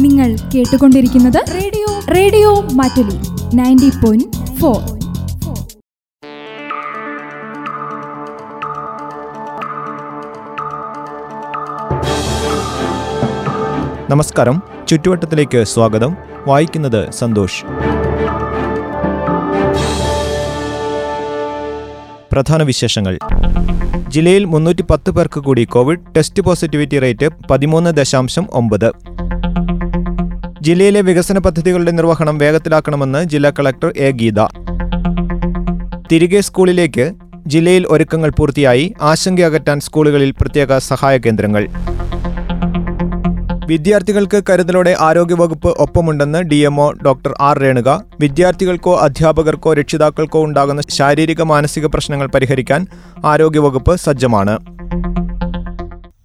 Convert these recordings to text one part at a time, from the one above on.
നിങ്ങൾ കേട്ടുകൊണ്ടിരിക്കുന്നത് radio. Radio Mattoli ninety point four. നമസ്കാരം. ചുറ്റുവട്ടത്തിലേക്ക് സ്വാഗതം. വായിക്കുന്നത് സന്തോഷ്. പ്രധാന വിശേഷങ്ങൾ. ജില്ലയിൽ മുന്നൂറ്റി പത്ത് പേർക്ക് കൂടി കോവിഡ് ടെസ്റ്റ് പോസിറ്റിവിറ്റി റേറ്റ് പതിമൂന്ന് ദശാംശം ഒമ്പത്. ജില്ലയിലെ വികസന പദ്ധതികളുടെ നിർവഹണം വേഗത്തിലാക്കണമെന്ന് ജില്ലാ കളക്ടർ എ ഗീത. തിരികെ സ്കൂളിലേക്ക് ജില്ലയിൽ ഒരുക്കങ്ങൾ പൂർത്തിയായി ആശങ്ക അകറ്റാൻ സ്കൂളുകളിൽ പ്രത്യേക സഹായ കേന്ദ്രങ്ങൾ. വിദ്യാർത്ഥികൾക്ക് കരുതലോടെ ആരോഗ്യവകുപ്പ് ഒപ്പമുണ്ടെന്ന് D MO doctor R Renuka. വിദ്യാർത്ഥികൾക്കോ അധ്യാപകർക്കോ രക്ഷിതാക്കൾക്കോ ഉണ്ടാകുന്ന ശാരീരിക മാനസിക പ്രശ്നങ്ങൾ പരിഹരിക്കാൻ ആരോഗ്യവകുപ്പ് സജ്ജമാണ്.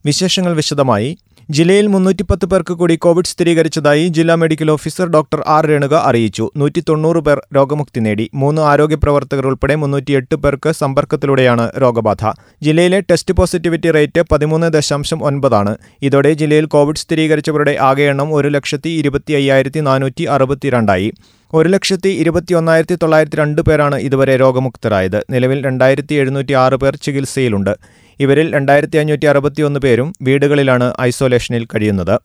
വിശേഷങ്ങൾ വിശദമായി ജില്ലയിൽ മുന്നൂറ്റിപ്പത്ത് പേർക്ക് കൂടി കോവിഡ് സ്ഥിരീകരിച്ചതായി ജില്ലാ medical officer doctor R Renuka അറിയിച്ചു. നൂറ്റി തൊണ്ണൂറ് പേർ രോഗമുക്തി നേടി. മൂന്ന് ആരോഗ്യ പ്രവർത്തകർ ഉൾപ്പെടെ മുന്നൂറ്റിയെട്ട് പേർക്ക് സമ്പർക്കത്തിലൂടെയാണ് രോഗബാധ. ജില്ലയിലെ ടെസ്റ്റ് പോസിറ്റിവിറ്റി റേറ്റ് പതിമൂന്ന് ദശാംശം ഒൻപതാണ്. ഇതോടെ ജില്ലയിൽ കോവിഡ് സ്ഥിരീകരിച്ചവരുടെ ആകെ എണ്ണം ഒരു ലക്ഷത്തി ഇരുപത്തി അയ്യായിരത്തി നാനൂറ്റി അറുപത്തിരണ്ടായി. ഒരു ലക്ഷത്തി ഇരുപത്തി ഒന്നായിരത്തി തൊള്ളായിരത്തി രണ്ട് പേരാണ് ഇതുവരെ രോഗമുക്തരായത്. നിലവിൽ രണ്ടായിരത്തി എഴുന്നൂറ്റി ആറ് പേർ ചികിത്സയിലുണ്ട്. ഇവരിൽ രണ്ടായിരത്തി അഞ്ഞൂറ്റി അറുപത്തിയൊന്ന് പേരും വീടുകളിലാണ് ഐസൊലേഷനിൽ കഴിയുന്നത്.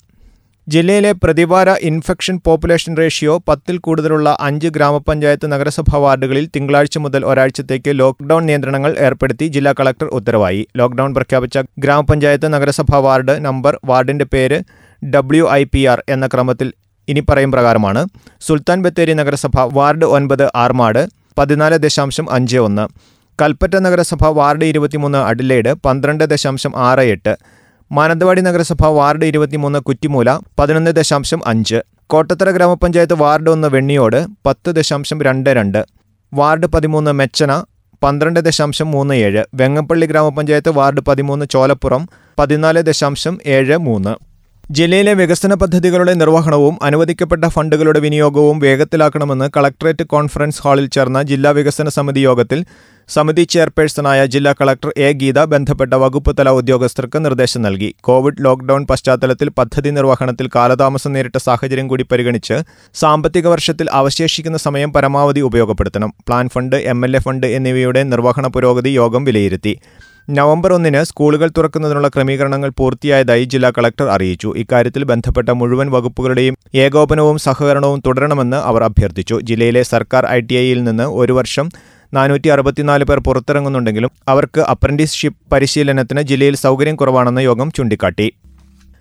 ജില്ലയിലെ പ്രതിവാര ഇൻഫെക്ഷൻ പോപ്പുലേഷൻ റേഷ്യോ പത്തിൽ കൂടുതലുള്ള അഞ്ച് ഗ്രാമപഞ്ചായത്ത് നഗരസഭാ വാർഡുകളിൽ തിങ്കളാഴ്ച മുതൽ ഒരാഴ്ചത്തേക്ക് ലോക്ക്ഡൌൺ നിയന്ത്രണങ്ങൾ ഏർപ്പെടുത്തി ജില്ലാ കളക്ടർ ഉത്തരവായി. ലോക്ക്ഡൌൺ പ്രഖ്യാപിച്ച ഗ്രാമപഞ്ചായത്ത് നഗരസഭാ വാർഡ് നമ്പർ വാർഡിന്റെ പേര് ഡബ്ല്യു എന്ന ക്രമത്തിൽ ഇനി പറയും പ്രകാരമാണ്. സുൽത്താൻ ബത്തേരി നഗരസഭ വാർഡ് ഒൻപത് ആർമാട് പതിനാല് ദശാംശം അഞ്ച് ഒന്ന്. കൽപ്പറ്റ നഗരസഭ വാർഡ് ഇരുപത്തിമൂന്ന് അഡിലേഡ് പന്ത്രണ്ട് ദശാംശം ആറ് എട്ട് മാനന്തവാടി നഗരസഭ വാർഡ് ഇരുപത്തിമൂന്ന് കുറ്റിമൂല പതിനൊന്ന് ദശാംശം അഞ്ച് കോട്ടത്തറ ഗ്രാമപഞ്ചായത്ത് വാർഡ് ഒന്ന് വെണ്ണിയോട് പത്ത് ദശാംശം രണ്ട് രണ്ട് വാർഡ് പതിമൂന്ന് മെച്ചന പന്ത്രണ്ട് ദശാംശം മൂന്ന് ഏഴ് വെങ്ങപ്പള്ളി ഗ്രാമപഞ്ചായത്ത് വാർഡ് പതിമൂന്ന് ചോലപ്പുറം പതിനാല് ദശാംശം ഏഴ് മൂന്ന്. ജില്ലയിലെ വികസന പദ്ധതികളുടെ നിർവഹണവും അനുവദിക്കപ്പെട്ട ഫണ്ടുകളുടെ വിനിയോഗവും വേഗത്തിലാക്കണമെന്ന് കളക്ടറേറ്റ് കോൺഫറൻസ് ഹാളിൽ ചേർന്ന ജില്ലാ വികസന സമിതി യോഗത്തിൽ സമിതി ചെയർപേഴ്സണായ ജില്ലാ കളക്ടർ എ ഗീത ബന്ധപ്പെട്ട വകുപ്പ് തല ഉദ്യോഗസ്ഥർക്ക് നിർദ്ദേശം നൽകി. കോവിഡ് ലോക്ഡൌൺ പശ്ചാത്തലത്തിൽ പദ്ധതി നിർവഹണത്തിൽ കാലതാമസം നേരിട്ട സാഹചര്യം കൂടി പരിഗണിച്ച് സാമ്പത്തിക വർഷത്തിൽ അവശേഷിക്കുന്ന സമയം പരമാവധി ഉപയോഗപ്പെടുത്തണം. പ്ലാൻ ഫണ്ട് എം ഫണ്ട് എന്നിവയുടെ നിർവഹണ പുരോഗതി യോഗം വിലയിരുത്തി. നവംബർ ഒന്നിന് സ്കൂളുകൾ തുറക്കുന്നതിനുള്ള ക്രമീകരണങ്ങൾ പൂർത്തിയായതായി ജില്ലാ കളക്ടർ അറിയിച്ചു. ഇക്കാര്യത്തിൽ ബന്ധപ്പെട്ട മുഴുവൻ വകുപ്പുകളുടെയും ഏകോപനവും സഹകരണവും തുടരണമെന്ന് അവർ അഭ്യർത്ഥിച്ചു. ജില്ലയിലെ സർക്കാർ ഐ നിന്ന് ഒരു വർഷം നാനൂറ്റി അറുപത്തിനാല് പേർ പുറത്തിറങ്ങുന്നുണ്ടെങ്കിലും അവർക്ക് അപ്രന്റീസ്ഷിപ്പ് പരിശീലനത്തിന് ജില്ലയിൽ സൗകര്യം കുറവാണെന്ന് യോഗം ചൂണ്ടിക്കാട്ടി.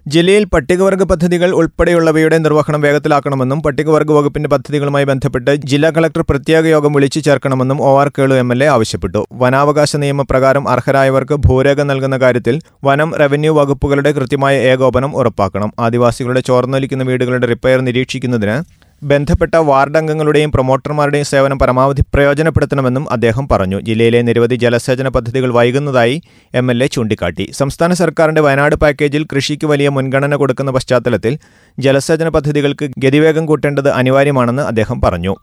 ജില്ലയിൽ പട്ടികവർഗ പദ്ധതികൾ ഉൾപ്പെടെയുള്ളവയുടെ നിർവഹണം വേഗത്തിലാക്കണമെന്നും പട്ടികവർഗ വകുപ്പിന്റെ പദ്ധതികളുമായി ബന്ധപ്പെട്ട് ജില്ലാ കളക്ടർ പ്രത്യേക യോഗം വിളിച്ചു ചേർക്കണമെന്നും O R Kelu M L A ആവശ്യപ്പെട്ടു. വനാവകാശ നിയമപ്രകാരം അർഹരായവർക്ക് ഭൂരേഖ നൽകുന്ന കാര്യത്തിൽ വനം റവന്യൂ വകുപ്പുകളുടെ കൃത്യമായ ഏകോപനം ഉറപ്പാക്കണം. ആദിവാസികളുടെ ചോർന്നൊലിക്കുന്ന വീടുകളുടെ റിപ്പയർ നിരീക്ഷിക്കുന്നതിന് ബന്ധപ്പെട്ട വാർഡ് അംഗങ്ങളുടെയും പ്രൊമോട്ടർമാരുടെയും സേവനം പരമാവധി പ്രയോജനപ്പെടുത്തണമെന്നും അദ്ദേഹം പറഞ്ഞു. ജില്ലയിലെ നിരവധി ജലസേചന പദ്ധതികൾ വൈകുന്നതായി എം എൽ എ ചൂണ്ടിക്കാട്ടി. സംസ്ഥാന സർക്കാരിന്റെ വയനാട് പാക്കേജിൽ കൃഷിക്ക് വലിയ മുൻഗണന കൊടുക്കുന്ന പശ്ചാത്തലത്തിൽ ജലസേചന പദ്ധതികൾക്ക് ഗതിവേഗം കൂട്ടേണ്ടത് അനിവാര്യമാണെന്ന് അദ്ദേഹം പറഞ്ഞു.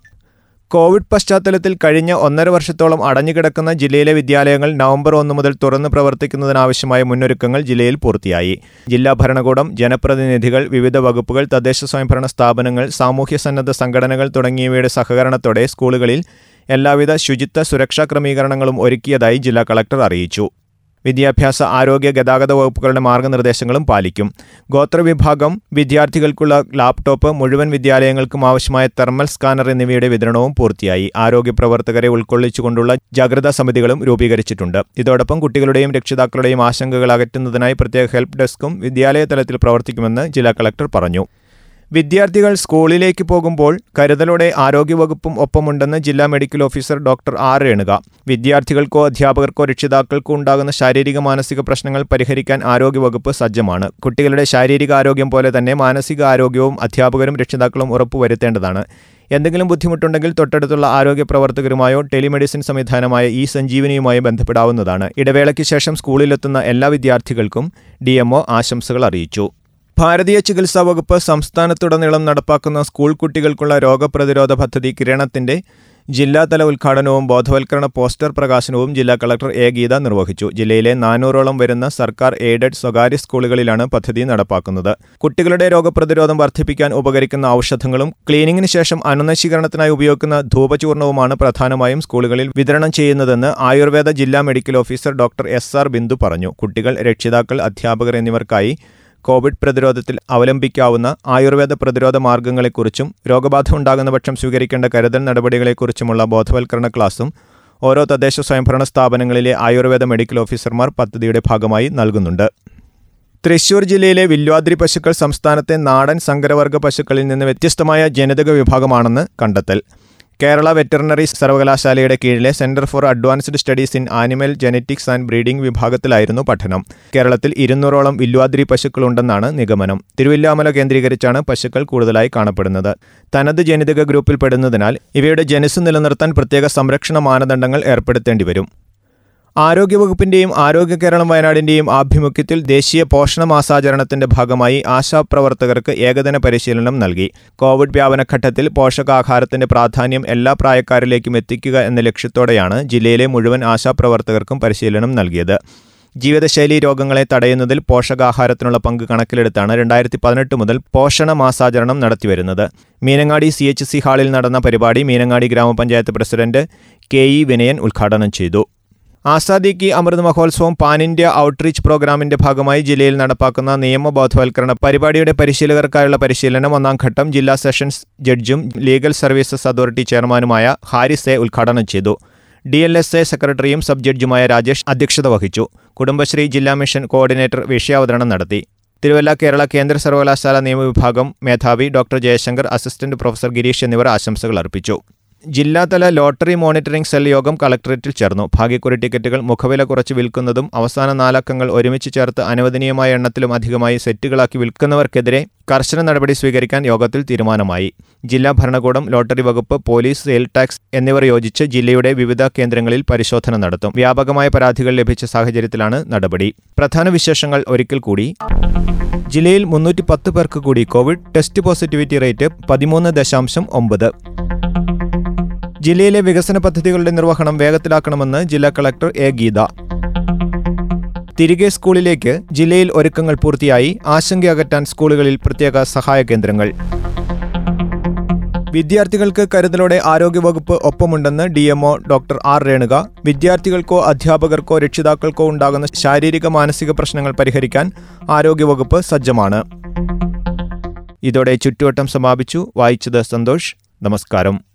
കോവിഡ് പശ്ചാത്തലത്തിൽ കഴിഞ്ഞ ഒന്നര വർഷത്തോളം അടഞ്ഞുകിടക്കുന്ന ജില്ലയിലെ വിദ്യാലയങ്ങൾ നവംബർ ഒന്ന് മുതൽ തുറന്നു പ്രവർത്തിക്കുന്നതിനാവശ്യമായ മുന്നൊരുക്കങ്ങൾ ജില്ലയിൽ പൂർത്തിയായി. ജില്ലാ ഭരണകൂടം ജനപ്രതിനിധികൾ വിവിധ വകുപ്പുകൾ തദ്ദേശ സ്വയംഭരണ സ്ഥാപനങ്ങൾ സാമൂഹ്യ സന്നദ്ധ സംഘടനകൾ തുടങ്ങിയവയുടെ സഹകരണത്തോടെ സ്കൂളുകളിൽ എല്ലാവിധ ശുചിത്വ സുരക്ഷാ ക്രമീകരണങ്ങളും ഒരുക്കിയതായി ജില്ലാ കളക്ടർ അറിയിച്ചു. വിദ്യാഭ്യാസ ആരോഗ്യ ഗതാഗത വകുപ്പുകളുടെ മാർഗനിർദ്ദേശങ്ങളും പാലിക്കും. ഗോത്രവിഭാഗം വിദ്യാർത്ഥികൾക്കുള്ള ലാപ്ടോപ്പ് മുഴുവൻ വിദ്യാലയങ്ങൾക്കും ആവശ്യമായ തെർമൽ സ്കാനർ എന്നിവയുടെ വിതരണവും പൂർത്തിയായി. ആരോഗ്യ പ്രവർത്തകരെ ഉൾക്കൊള്ളിച്ചുകൊണ്ടുള്ള ജാഗ്രതാ സമിതികളും രൂപീകരിച്ചിട്ടുണ്ട്. ഇതോടൊപ്പം കുട്ടികളുടെയും രക്ഷിതാക്കളുടെയും ആശങ്കകൾ അകറ്റുന്നതിനായി പ്രത്യേക ഹെൽപ്പ് ഡെസ്കും വിദ്യാലയ തലത്തിൽ പ്രവർത്തിക്കുമെന്ന് ജില്ലാ കളക്ടർ പറഞ്ഞു. വിദ്യാർത്ഥികൾ സ്കൂളിലേക്ക് പോകുമ്പോൾ കരുതലോടെ ആരോഗ്യവകുപ്പും ഒപ്പമുണ്ടെന്ന് ജില്ലാ medical officer doctor R Renuka. വിദ്യാർത്ഥികൾക്കോ അധ്യാപകർക്കോ രക്ഷിതാക്കൾക്കോ ഉണ്ടാകുന്ന ശാരീരിക മാനസിക പ്രശ്നങ്ങൾ പരിഹരിക്കാൻ ആരോഗ്യവകുപ്പ് സജ്ജമാണ്. കുട്ടികളുടെ ശാരീരിക ആരോഗ്യം പോലെ തന്നെ മാനസിക ആരോഗ്യവും അധ്യാപകരും രക്ഷിതാക്കളും ഉറപ്പുവരുത്തേണ്ടതാണ് എന്തെങ്കിലും ബുദ്ധിമുട്ടുണ്ടെങ്കിൽ തൊട്ടടുത്തുള്ള ആരോഗ്യ പ്രവർത്തകരുമായോ ടെലിമെഡിസിൻ സംവിധാനമായ ഇ സഞ്ജീവനിയുമായോ ബന്ധപ്പെടാവുന്നതാണ്. ഇടവേളയ്ക്ക് ശേഷം സ്കൂളിലെത്തുന്ന എല്ലാ വിദ്യാർത്ഥികൾക്കും ഡി ആശംസകൾ അറിയിച്ചു. ഭാരതീയ ചികിത്സാ വകുപ്പ് സംസ്ഥാനത്തുടനീളം നടപ്പാക്കുന്ന സ്കൂൾ കുട്ടികൾക്കുള്ള രോഗപ്രതിരോധ പദ്ധതി കിരണത്തിന്റെ ജില്ലാതല ഉദ്ഘാടനവും ബോധവൽക്കരണ പോസ്റ്റർ പ്രകാശനവും ജില്ലാ കളക്ടർ എ ഗീത നിർവഹിച്ചു. ജില്ലയിലെ നാനൂറോളം വരുന്ന സർക്കാർ എയ്ഡഡ് സ്വകാര്യ സ്കൂളുകളിലാണ് പദ്ധതി നടപ്പാക്കുന്നത്. കുട്ടികളുടെ രോഗപ്രതിരോധം വർദ്ധിപ്പിക്കാൻ ഉപകരിക്കുന്ന ഔഷധങ്ങളും ക്ലീനിങ്ങിന് ശേഷം അനുനശീകരണത്തിനായി ഉപയോഗിക്കുന്ന ധൂപചൂർണവുമാണ് പ്രധാനമായും സ്കൂളുകളിൽ വിതരണം ചെയ്യുന്നതെന്ന് ആയുർവേദ ജില്ലാ medical officer doctor S R Bindu പറഞ്ഞു. കുട്ടികൾ രക്ഷിതാക്കൾ അധ്യാപകർ എന്നിവർക്കായി കോവിഡ് പ്രതിരോധത്തിൽ അവലംബിക്കാവുന്ന ആയുർവേദ പ്രതിരോധ മാർഗങ്ങളെക്കുറിച്ചും രോഗബാധ ഉണ്ടാകുന്ന പക്ഷം സ്വീകരിക്കേണ്ട കരുതൽ നടപടികളെക്കുറിച്ചുമുള്ള ബോധവൽക്കരണ ക്ലാസും ഓരോ തദ്ദേശ സ്വയംഭരണ സ്ഥാപനങ്ങളിലെ ആയുർവേദ മെഡിക്കൽ ഓഫീസർമാർ പദ്ധതിയുടെ ഭാഗമായി നൽകുന്നുണ്ട്. തൃശൂർ ജില്ലയിലെ വില്വാദ്രി പശുക്കൾ സംസ്ഥാനത്തെ നാടൻ സങ്കരവർഗ പശുക്കളിൽ നിന്ന് വ്യത്യസ്തമായ ജനിതക വിഭാഗമാണെന്ന് കണ്ടെത്തൽ. കേരള വെറ്ററിനറി സർവകലാശാലയുടെ കീഴിലെ centre for advanced studies in animal genetics and breeding വിഭാഗത്തിലായിരുന്നു പഠനം. കേരളത്തിൽ ഇരുന്നൂറോളം വില്വാദ്രി പശുക്കളുണ്ടെന്നാണ് നിഗമനം. തിരുവില്ലാമല കേന്ദ്രീകരിച്ചാണ് പശുക്കൾ കൂടുതലായി കാണപ്പെടുന്നത്. തനത് ജനിതക ഗ്രൂപ്പിൽ പെടുന്നതിനാൽ ഇവയുടെ ജനുസ് നിലനിർത്താൻ പ്രത്യേക സംരക്ഷണ മാനദണ്ഡങ്ങൾ ഏർപ്പെടുത്തേണ്ടി വരും ആരോഗ്യവകുപ്പിന്റെയും ആരോഗ്യ കേരളം വയനാടിന്റെയും ആഭിമുഖ്യത്തിൽ ദേശീയ പോഷണ മാസാചരണത്തിന്റെ ഭാഗമായി ആശാപ്രവർത്തകർക്ക് ഏകദിന പരിശീലനം നൽകി. കോവിഡ് വ്യാപനഘട്ടത്തിൽ പോഷകാഹാരത്തിന്റെ പ്രാധാന്യം എല്ലാ പ്രായക്കാരിലേക്കും എത്തിക്കുക എന്ന ലക്ഷ്യത്തോടെയാണ് ജില്ലയിലെ മുഴുവൻ ആശാപ്രവർത്തകർക്കും പരിശീലനം നൽകിയത്. ജീവിതശൈലി രോഗങ്ങളെ തടയുന്നതിൽ പോഷകാഹാരത്തിനുള്ള പങ്ക് കണക്കിലെടുത്താണ് രണ്ടായിരത്തി പതിനെട്ട് മുതൽ പോഷണ മാസാചരണം നടത്തിവരുന്നത്. മീനങ്ങാടി സി എച്ച് സി ഹാളിൽ നടന്ന പരിപാടി മീനങ്ങാടി ഗ്രാമപഞ്ചായത്ത് പ്രസിഡന്റ് കെ ഇ വിനയൻ ഉദ്ഘാടനം ചെയ്തു. ആസാദി കി അമൃത് മഹോത്സവം പാൻ ഇന്ത്യ ഔട്ട്റീച്ച് പ്രോഗ്രാമിന്റെ ഭാഗമായി ജില്ലയിൽ നടപ്പാക്കുന്ന നിയമബോധവൽക്കരണ പരിപാടിയുടെ പരിശീലകർക്കായുള്ള പരിശീലനം ഒന്നാം ഘട്ടം ജില്ലാ സെഷൻസ് ജഡ്ജും ലീഗൽ സർവീസസ് അതോറിറ്റി ചെയർമാനുമായ ഹാരിസ് എ ഉദ്ഘാടനം ചെയ്തു. ഡി എൽ എസ് എ സെക്രട്ടറിയും സബ് ജഡ്ജുമായ രാജേഷ് അധ്യക്ഷത വഹിച്ചു. കുടുംബശ്രീ ജില്ലാ മിഷൻ കോർഡിനേറ്റർ വിഷയാവതരണം നടത്തി. തിരുവല്ല കേരള കേന്ദ്ര സർവകലാശാല നിയമവിഭാഗം മേധാവി doctor Jayashankar assistant professor Girish എന്നിവർ ആശംസകൾ അർപ്പിച്ചു. ജില്ലാതല ലോട്ടറി മോണിറ്ററിംഗ് സെൽ യോഗം കളക്ടറേറ്റിൽ ചേർന്നു. ഭാഗ്യക്കുറി ടിക്കറ്റുകൾ മുഖവില കുറച്ച് വിൽക്കുന്നതും അവസാന നാലക്കങ്ങൾ ഒരുമിച്ച് ചേർത്ത് അനുവദനീയമായ എണ്ണത്തിലും അധികമായി സെറ്റുകളാക്കി വിൽക്കുന്നവർക്കെതിരെ കർശന നടപടി സ്വീകരിക്കാൻ യോഗത്തിൽ തീരുമാനമായി. ജില്ലാ ഭരണകൂടം ലോട്ടറി വകുപ്പ് പോലീസ് സെയിൽ ടാക്സ് എന്നിവർ യോജിച്ച് ജില്ലയുടെ വിവിധ കേന്ദ്രങ്ങളിൽ പരിശോധന നടത്തും. വ്യാപകമായ പരാതികൾ ലഭിച്ച സാഹചര്യത്തിലാണ് നടപടി. പ്രധാന വിശേഷങ്ങൾ ഒരിക്കൽ കൂടി. ജില്ലയിൽ മുന്നൂറ്റി പത്ത് പേർക്ക് കൂടി കോവിഡ് ടെസ്റ്റ് പോസിറ്റിവിറ്റി റേറ്റ് പതിമൂന്ന് ദശാംശം ഒമ്പത്. ജില്ലയിലെ വികസന പദ്ധതികളുടെ നിർവഹണം വേഗത്തിലാക്കണമെന്ന് ജില്ലാ കളക്ടർ എ ഗീത. തിരികെ സ്കൂളിലേക്ക് ജില്ലയിൽ ഒരുക്കങ്ങൾ പൂർത്തിയായി ആശങ്ക അകറ്റാൻ സ്കൂളുകളിൽ പ്രത്യേക സഹായ കേന്ദ്രങ്ങൾ. വിദ്യാർത്ഥികൾക്ക് കരുതലോടെ ആരോഗ്യവകുപ്പ് ഒപ്പമുണ്ടെന്ന് D MO doctor R Renuka. വിദ്യാർത്ഥികൾക്കോ അധ്യാപകർക്കോ രക്ഷിതാക്കൾക്കോ ഉണ്ടാകുന്ന ശാരീരിക മാനസിക പ്രശ്നങ്ങൾ പരിഹരിക്കാൻ ആരോഗ്യവകുപ്പ് സജ്ജമാണ്. ഇതോടെ ചുറ്റുവട്ടം സമാപിച്ചു. വായിച്ചത് സന്തോഷ്. നമസ്കാരം.